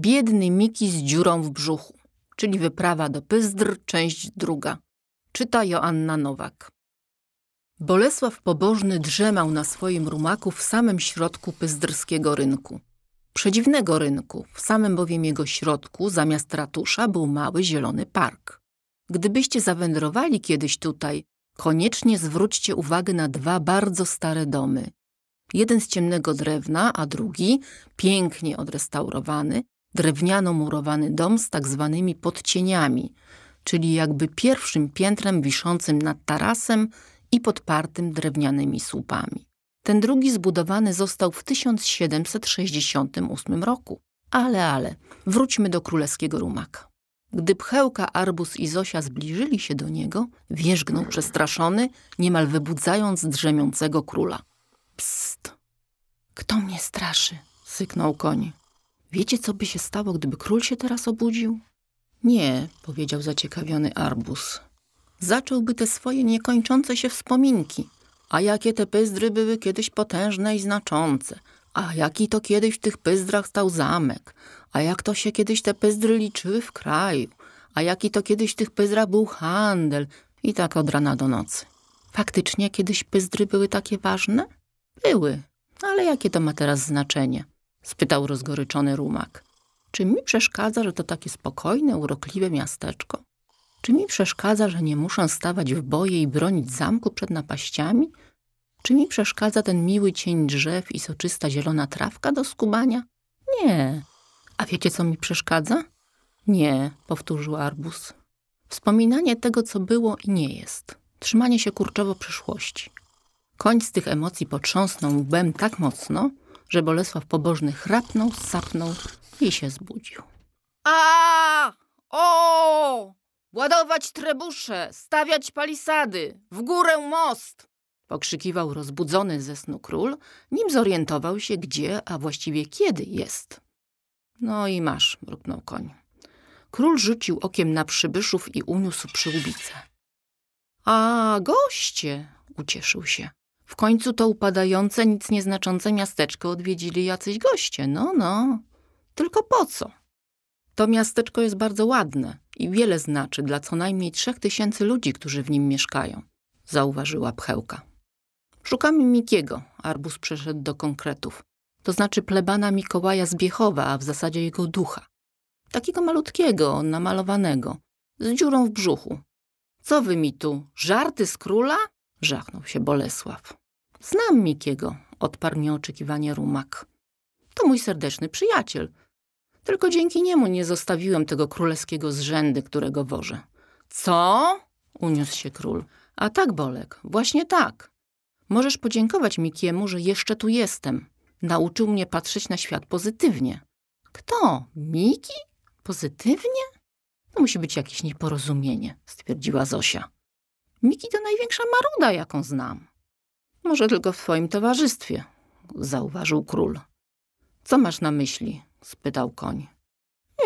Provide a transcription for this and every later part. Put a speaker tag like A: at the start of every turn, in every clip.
A: Biedny Miki z dziurą w brzuchu, czyli wyprawa do Pyzdr, część druga. Czyta Joanna Nowak. Bolesław Pobożny drzemał na swoim rumaku w samym środku pyzdrskiego rynku. Przedziwnego rynku, w samym bowiem jego środku, zamiast ratusza, był mały zielony park. Gdybyście zawędrowali kiedyś tutaj, koniecznie zwróćcie uwagę na dwa bardzo stare domy. Jeden z ciemnego drewna, a drugi, pięknie odrestaurowany, drewniano murowany dom z tak zwanymi podcieniami, czyli jakby pierwszym piętrem wiszącym nad tarasem i podpartym drewnianymi słupami. Ten drugi zbudowany został w 1768 roku. Ale, ale, wróćmy do królewskiego rumaka. Gdy Pchełka, Arbus i Zosia zbliżyli się do niego, wierzgnął przestraszony, niemal wybudzając drzemiącego króla. Psst! Kto mnie straszy? syknął koń. Wiecie, co by się stało, gdyby król się teraz obudził? Nie, powiedział zaciekawiony Arbus. Zacząłby te swoje niekończące się wspominki. A jakie te pyzdry były kiedyś potężne i znaczące. A jaki to kiedyś w tych pyzdrach stał zamek. A jak to się kiedyś te pyzdry liczyły w kraju. A jaki to kiedyś w tych pyzdrach był handel. I tak od rana do nocy. Faktycznie kiedyś pyzdry były takie ważne? Były. Ale jakie to ma teraz znaczenie? Spytał rozgoryczony rumak. Czy mi przeszkadza, że to takie spokojne, urokliwe miasteczko? Czy mi przeszkadza, że nie muszę stawać w boje i bronić zamku przed napaściami? Czy mi przeszkadza ten miły cień drzew i soczysta zielona trawka do skubania? Nie. A wiecie, co mi przeszkadza? Nie, powtórzył Arbus. Wspominanie tego, co było i nie jest. Trzymanie się kurczowo przyszłości. Koń z tych emocji potrząsnął łbem tak mocno, że Bolesław Pobożny chrapnął, sapnął i się zbudził. A! O! Ładować trebusze, stawiać palisady, w górę most! Pokrzykiwał rozbudzony ze snu król, nim zorientował się, gdzie, a właściwie kiedy jest. No i masz, mruknął koń. Król rzucił okiem na przybyszów i uniósł przyłbicę. A, goście! ucieszył się. W końcu to upadające, nic nieznaczące miasteczko odwiedzili jacyś goście. No, no. Tylko po co? To miasteczko jest bardzo ładne i wiele znaczy dla co najmniej trzech tysięcy ludzi, którzy w nim mieszkają, zauważyła Pchełka. Szukamy Mikiego, Arbus przeszedł do konkretów. To znaczy plebana Mikołaja z Biechowa, a w zasadzie jego ducha. Takiego malutkiego, namalowanego, z dziurą w brzuchu. Co wy mi tu, żarty z króla? Żachnął się Bolesław. Znam Mikiego, odparł nieoczekiwanie rumak. To mój serdeczny przyjaciel. Tylko dzięki niemu nie zostawiłem tego królewskiego zrzędy, którego wożę. Co? Uniósł się król. A tak, Bolek, właśnie tak. Możesz podziękować Mikiemu, że jeszcze tu jestem. Nauczył mnie patrzeć na świat pozytywnie. Kto? Miki? Pozytywnie? To musi być jakieś nieporozumienie, stwierdziła Zosia. Miki to największa maruda, jaką znam. Może tylko w twoim towarzystwie, zauważył król. Co masz na myśli? spytał koń.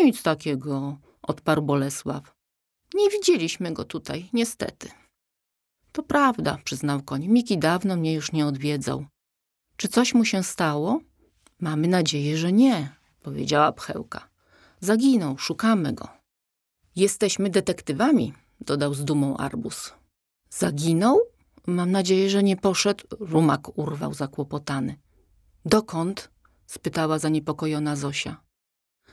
A: Nic takiego, odparł Bolesław. Nie widzieliśmy go tutaj, niestety. To prawda, przyznał koń. Miki dawno mnie już nie odwiedzał. Czy coś mu się stało? Mamy nadzieję, że nie, powiedziała Pchełka. Zaginął, szukamy go. Jesteśmy detektywami, dodał z dumą Arbus. Zaginął? Mam nadzieję, że nie poszedł. Rumak urwał zakłopotany. Dokąd? spytała zaniepokojona Zosia.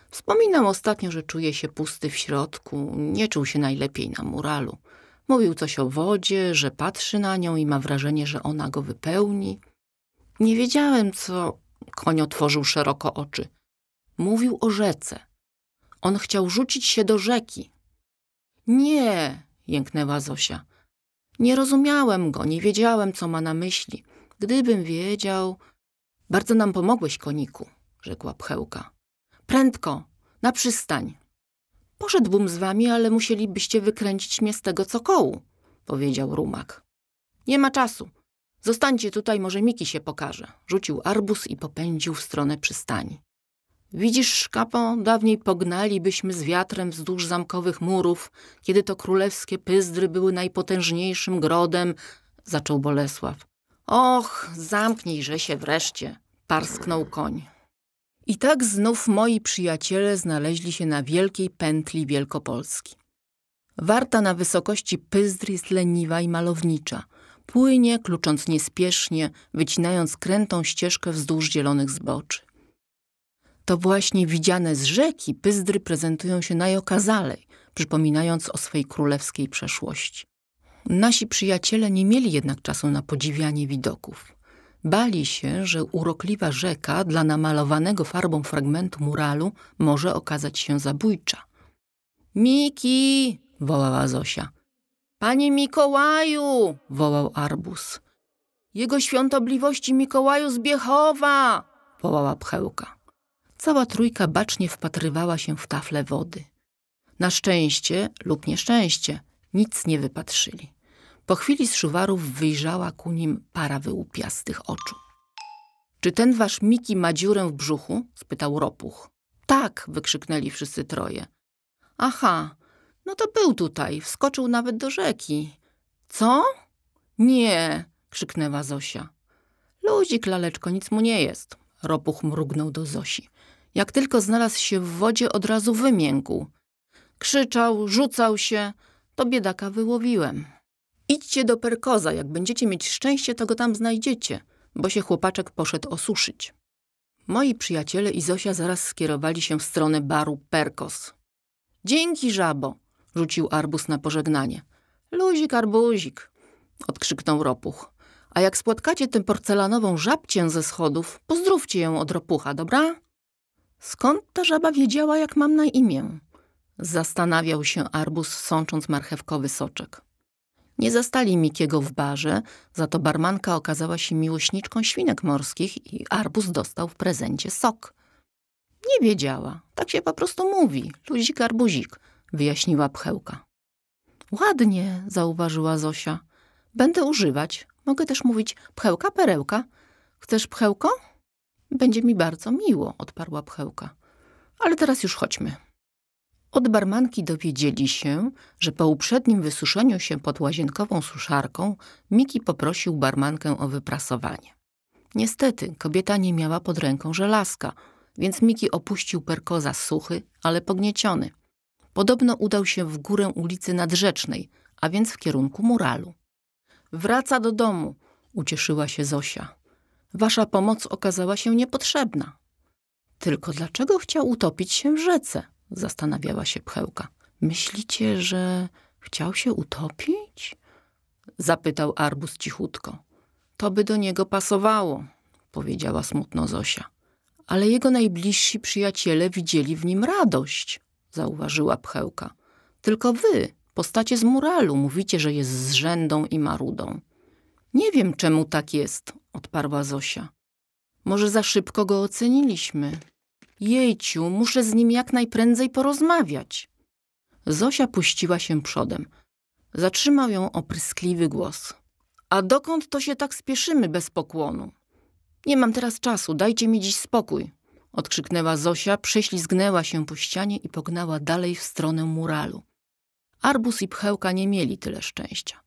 A: Wspominał ostatnio, że czuje się pusty w środku, nie czuł się najlepiej na muralu. Mówił coś o wodzie, że patrzy na nią i ma wrażenie, że ona go wypełni. Nie wiedziałem, co... Koń otworzył szeroko oczy. Mówił o rzece. On chciał rzucić się do rzeki. Nie, jęknęła Zosia. Nie rozumiałem go, nie wiedziałem, co ma na myśli. Gdybym wiedział... Bardzo nam pomogłeś, koniku, rzekła Pchełka. Prędko, na przystań. Poszedłbym z wami, ale musielibyście wykręcić mnie z tego cokołu, powiedział Rumak. Nie ma czasu. Zostańcie tutaj, może Miki się pokaże. Rzucił arbus i popędził w stronę przystani. Widzisz, szkapo, dawniej pognalibyśmy z wiatrem wzdłuż zamkowych murów, kiedy to królewskie pyzdry były najpotężniejszym grodem, zaczął Bolesław. Och, zamknijże się wreszcie, parsknął koń. I tak znów moi przyjaciele znaleźli się na wielkiej pętli Wielkopolski. Warta na wysokości Pyzdry jest leniwa i malownicza. Płynie, klucząc niespiesznie, wycinając krętą ścieżkę wzdłuż zielonych zboczy. To właśnie widziane z rzeki Pyzdry prezentują się najokazalej, przypominając o swej królewskiej przeszłości. Nasi przyjaciele nie mieli jednak czasu na podziwianie widoków. Bali się, że urokliwa rzeka dla namalowanego farbą fragmentu muralu może okazać się zabójcza. Miki! wołała Zosia. Panie Mikołaju! wołał Arbus. Jego świątobliwości Mikołaju z Biechowa! wołała Pchełka. Cała trójka bacznie wpatrywała się w tafle wody. Na szczęście lub nieszczęście nic nie wypatrzyli. Po chwili z szuwarów wyjrzała ku nim para wyłupiastych oczu. Czy ten wasz Miki ma dziurę w brzuchu? spytał Ropuch. Tak, wykrzyknęli wszyscy troje. Aha, no to był tutaj, wskoczył nawet do rzeki. Co? Nie, krzyknęła Zosia. Luzik, laleczko, nic mu nie jest. Ropuch mrugnął do Zosi. Jak tylko znalazł się w wodzie, od razu wymiękł. Krzyczał, rzucał się. To biedaka wyłowiłem. Idźcie do Perkoza, jak będziecie mieć szczęście, to go tam znajdziecie, bo się chłopaczek poszedł osuszyć. Moi przyjaciele i Zosia zaraz skierowali się w stronę baru Perkos. Dzięki, żabo, rzucił Arbus na pożegnanie. Luzik, arbuzik, odkrzyknął Ropuch. A jak spotkacie tę porcelanową żabcię ze schodów, pozdrówcie ją od Ropucha, dobra? Skąd ta żaba wiedziała, jak mam na imię? Zastanawiał się Arbus, sącząc marchewkowy soczek. Nie zastali Mikiego w barze, za to barmanka okazała się miłośniczką świnek morskich i Arbus dostał w prezencie sok. Nie wiedziała, tak się po prostu mówi, luzik arbuzik, wyjaśniła Pchełka. Ładnie, zauważyła Zosia. Będę używać. Mogę też mówić pchełka, perełka. Chcesz pchełko? Będzie mi bardzo miło, odparła Pchełka. Ale teraz już chodźmy. Od barmanki dowiedzieli się, że po uprzednim wysuszeniu się pod łazienkową suszarką Miki poprosił barmankę o wyprasowanie. Niestety kobieta nie miała pod ręką żelazka, więc Miki opuścił Perkoza suchy, ale pognieciony. Podobno udał się w górę ulicy Nadrzecznej, a więc w kierunku muralu. Wraca do domu, ucieszyła się Zosia. Wasza pomoc okazała się niepotrzebna. Tylko dlaczego chciał utopić się w rzece? Zastanawiała się Pchełka. Myślicie, że chciał się utopić? Zapytał Arbus cichutko. To by do niego pasowało, powiedziała smutno Zosia. Ale jego najbliżsi przyjaciele widzieli w nim radość, zauważyła Pchełka. Tylko wy, postacie z muralu, mówicie, że jest zrzędą i marudą. Nie wiem, czemu tak jest, odparła Zosia. Może za szybko go oceniliśmy. Jejciu, muszę z nim jak najprędzej porozmawiać. Zosia puściła się przodem. Zatrzymał ją opryskliwy głos. A dokąd to się tak spieszymy bez pokłonu? Nie mam teraz czasu, dajcie mi dziś spokój. Odkrzyknęła Zosia, prześlizgnęła się po ścianie i pognała dalej w stronę muralu. Arbus i Pchełka nie mieli tyle szczęścia.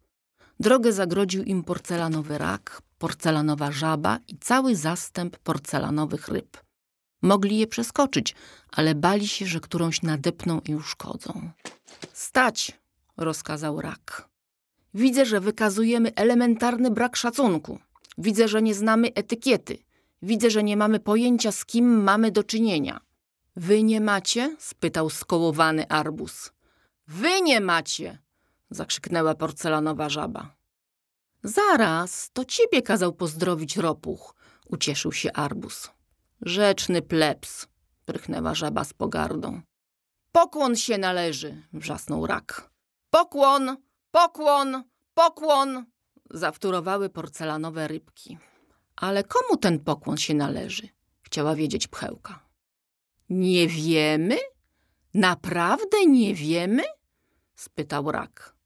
A: Drogę zagrodził im porcelanowy rak, porcelanowa żaba i cały zastęp porcelanowych ryb. Mogli je przeskoczyć, ale bali się, że którąś nadepną i uszkodzą. Stać! rozkazał rak. Widzę, że wykazujemy elementarny brak szacunku. Widzę, że nie znamy etykiety. Widzę, że nie mamy pojęcia, z kim mamy do czynienia. Wy nie macie? spytał skołowany arbus. Wy nie macie! zakrzyknęła porcelanowa żaba. Zaraz, to ciebie kazał pozdrowić ropuch, ucieszył się arbus. Rzeczny plebs, prychnęła żaba z pogardą. Pokłon się należy, wrzasnął rak. Pokłon, pokłon, pokłon, zawtórowały porcelanowe rybki. Ale komu ten pokłon się należy? Chciała wiedzieć pchełka. Nie wiemy? Naprawdę nie wiemy? spytał rak.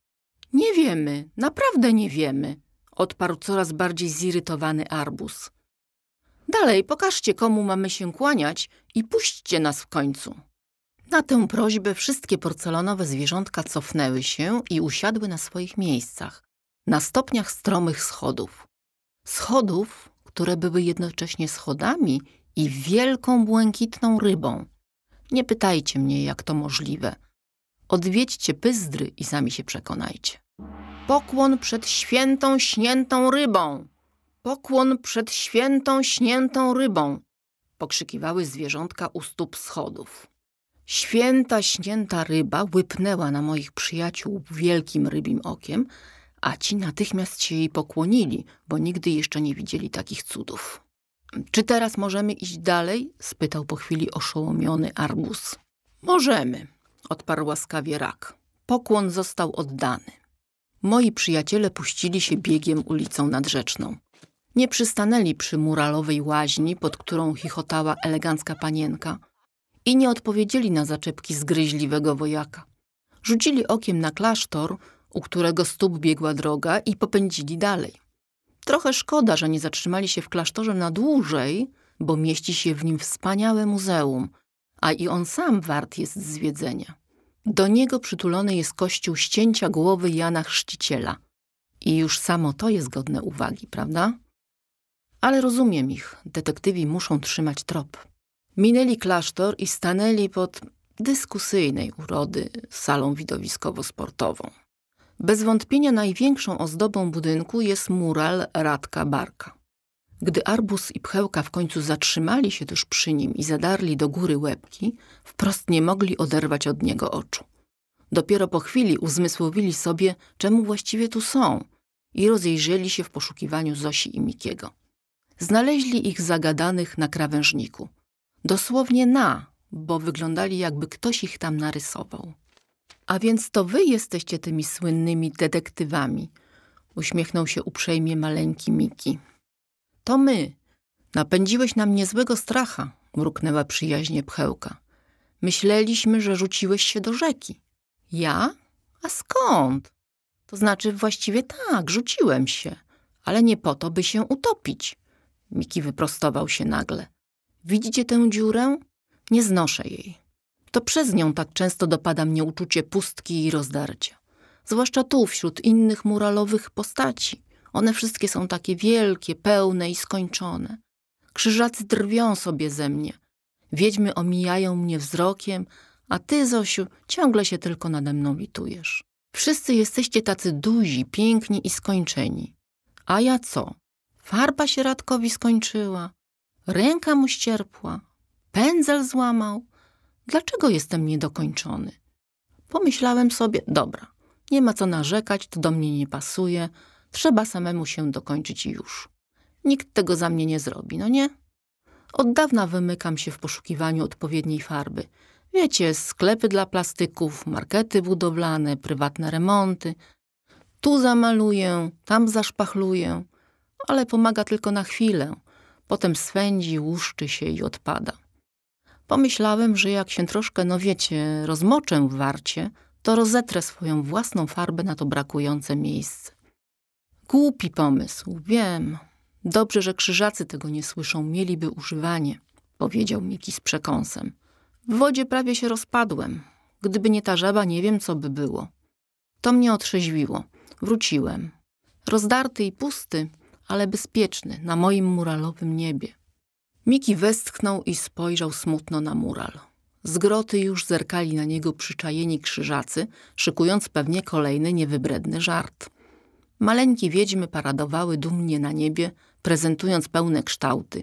A: Nie wiemy, naprawdę nie wiemy, odparł coraz bardziej zirytowany arbus. Dalej, pokażcie, komu mamy się kłaniać i puśćcie nas w końcu. Na tę prośbę wszystkie porcelanowe zwierzątka cofnęły się i usiadły na swoich miejscach, na stopniach stromych schodów. Schodów, które były jednocześnie schodami i wielką błękitną rybą. Nie pytajcie mnie, jak to możliwe. Odwiedźcie Pyzdry i sami się przekonajcie. Pokłon przed świętą śniętą rybą! Pokłon przed świętą śniętą rybą! Pokrzykiwały zwierzątka u stóp schodów. Święta śnięta ryba łypnęła na moich przyjaciół wielkim rybim okiem, a ci natychmiast się jej pokłonili, bo nigdy jeszcze nie widzieli takich cudów. Czy teraz możemy iść dalej? spytał po chwili oszołomiony Arbus. Możemy, odparł łaskawie rak. Pokłon został oddany. Moi przyjaciele puścili się biegiem ulicą nadrzeczną. Nie przystanęli przy muralowej łaźni, pod którą chichotała elegancka panienka i nie odpowiedzieli na zaczepki zgryźliwego wojaka. Rzucili okiem na klasztor, u którego stóp biegła droga i popędzili dalej. Trochę szkoda, że nie zatrzymali się w klasztorze na dłużej, bo mieści się w nim wspaniałe muzeum, a i on sam wart jest zwiedzenia. Do niego przytulony jest kościół ścięcia głowy Jana Chrzciciela. I już samo to jest godne uwagi, prawda? Ale rozumiem ich, detektywi muszą trzymać trop. Minęli klasztor i stanęli pod dyskusyjnej urody salą widowiskowo-sportową. Bez wątpienia największą ozdobą budynku jest mural Radka Barka. Gdy Arbus i Pchełka w końcu zatrzymali się tuż przy nim i zadarli do góry łebki, wprost nie mogli oderwać od niego oczu. Dopiero po chwili uzmysłowili sobie, czemu właściwie tu są i rozejrzeli się w poszukiwaniu Zosi i Mikiego. Znaleźli ich zagadanych na krawężniku. Dosłownie na, bo wyglądali jakby ktoś ich tam narysował. A więc to wy jesteście tymi słynnymi detektywami, uśmiechnął się uprzejmie maleńki Miki. To my. Napędziłeś nam niezłego stracha, mruknęła przyjaźnie pchełka. Myśleliśmy, że rzuciłeś się do rzeki. Ja? A skąd? To znaczy właściwie tak, rzuciłem się, ale nie po to, by się utopić. Miki wyprostował się nagle. Widzicie tę dziurę? Nie znoszę jej. To przez nią tak często dopada mnie uczucie pustki i rozdarcia. Zwłaszcza tu, wśród innych muralowych postaci. One wszystkie są takie wielkie, pełne i skończone. Krzyżacy drwią sobie ze mnie. Wiedźmy omijają mnie wzrokiem, a ty, Zosiu, ciągle się tylko nade mną litujesz. Wszyscy jesteście tacy duzi, piękni i skończeni. A ja co? Farba się Radkowi skończyła, ręka mu ścierpła, pędzel złamał. Dlaczego jestem niedokończony? Pomyślałem sobie, dobra, nie ma co narzekać, to do mnie nie pasuje, trzeba samemu się dokończyć już. Nikt tego za mnie nie zrobi, no nie? Od dawna wymykam się w poszukiwaniu odpowiedniej farby. Wiecie, sklepy dla plastyków, markety budowlane, prywatne remonty. Tu zamaluję, tam zaszpachluję, ale pomaga tylko na chwilę. Potem swędzi, łuszczy się i odpada. Pomyślałem, że jak się troszkę, no wiecie, rozmoczę w warcie, to rozetrę swoją własną farbę na to brakujące miejsce. Głupi pomysł, wiem. Dobrze, że krzyżacy tego nie słyszą, mieliby używanie, powiedział Miki z przekąsem. W wodzie prawie się rozpadłem. Gdyby nie ta żaba, nie wiem, co by było. To mnie otrzeźwiło. Wróciłem. Rozdarty i pusty, ale bezpieczny, na moim muralowym niebie. Miki westchnął i spojrzał smutno na mural. Z groty już zerkali na niego przyczajeni krzyżacy, szykując pewnie kolejny niewybredny żart. Maleńkie wiedźmy paradowały dumnie na niebie, prezentując pełne kształty.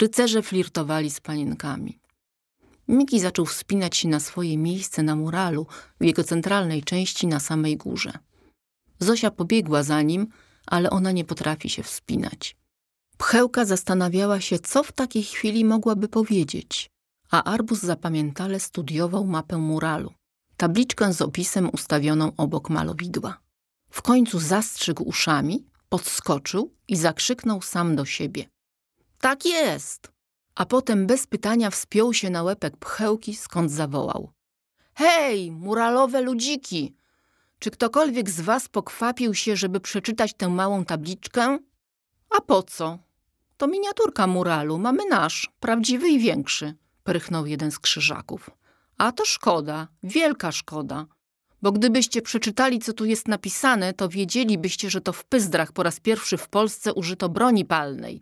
A: Rycerze flirtowali z panienkami. Miki zaczął wspinać się na swoje miejsce na muralu w jego centralnej części na samej górze. Zosia pobiegła za nim, ale ona nie potrafi się wspinać. Pchełka zastanawiała się, co w takiej chwili mogłaby powiedzieć, a Arbus zapamiętale studiował mapę muralu, tabliczkę z opisem ustawioną obok malowidła. W końcu zastrzygł uszami, podskoczył i zakrzyknął sam do siebie. Tak jest! A potem bez pytania wspiął się na łepek pchełki, skąd zawołał. Hej, muralowe ludziki! Czy ktokolwiek z was pokwapił się, żeby przeczytać tę małą tabliczkę? A po co? To miniaturka muralu, mamy nasz, prawdziwy i większy, prychnął jeden z krzyżaków. A to szkoda, wielka szkoda, bo gdybyście przeczytali, co tu jest napisane, to wiedzielibyście, że to w Pyzdrach po raz pierwszy w Polsce użyto broni palnej.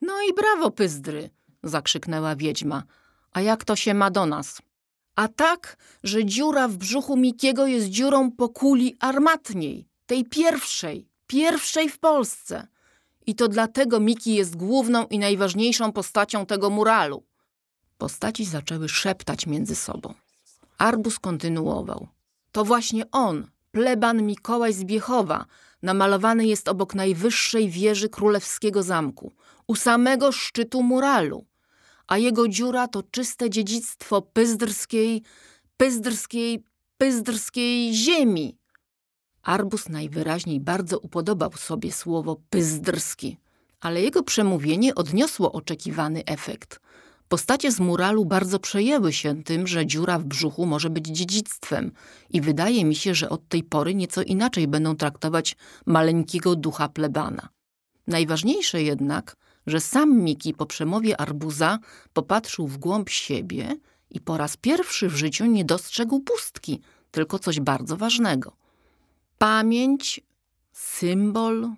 A: No i brawo, Pyzdry, zakrzyknęła wiedźma. A jak to się ma do nas? A tak, że dziura w brzuchu Mikiego jest dziurą po kuli armatniej, tej pierwszej, pierwszej w Polsce. I to dlatego Miki jest główną i najważniejszą postacią tego muralu. Postaci zaczęły szeptać między sobą. Arbus kontynuował. To właśnie on, pleban Mikołaj z Biechowa, namalowany jest obok najwyższej wieży królewskiego zamku, u samego szczytu muralu, a jego dziura to czyste dziedzictwo pyzdrskiej, pyzdrskiej, pyzdrskiej ziemi. Arbus najwyraźniej bardzo upodobał sobie słowo pyzdrski, ale jego przemówienie odniosło oczekiwany efekt. Postacie z muralu bardzo przejęły się tym, że dziura w brzuchu może być dziedzictwem i wydaje mi się, że od tej pory nieco inaczej będą traktować maleńkiego ducha plebana. Najważniejsze jednak, że sam Miki po przemowie arbuza popatrzył w głąb siebie i po raz pierwszy w życiu nie dostrzegł pustki, tylko coś bardzo ważnego. Pamięć, symbol,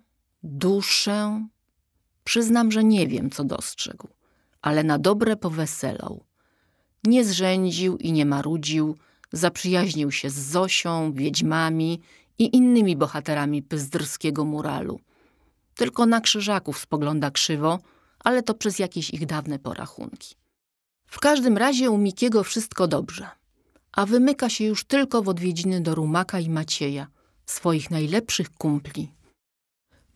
A: duszę. Przyznam, że nie wiem, co dostrzegł ale na dobre poweselał. Nie zrzędził i nie marudził, zaprzyjaźnił się z Zosią, wiedźmami i innymi bohaterami pyzdrskiego muralu. Tylko na krzyżaków spogląda krzywo, ale to przez jakieś ich dawne porachunki. W każdym razie u Mikiego wszystko dobrze, a wymyka się już tylko w odwiedziny do Rumaka i Macieja, swoich najlepszych kumpli.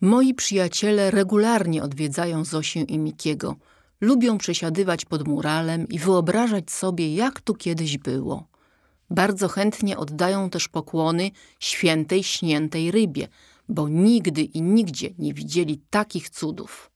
A: Moi przyjaciele regularnie odwiedzają Zosię i Mikiego – Lubią przesiadywać pod muralem i wyobrażać sobie, jak tu kiedyś było. Bardzo chętnie oddają też pokłony świętej, śniętej rybie, bo nigdy i nigdzie nie widzieli takich cudów.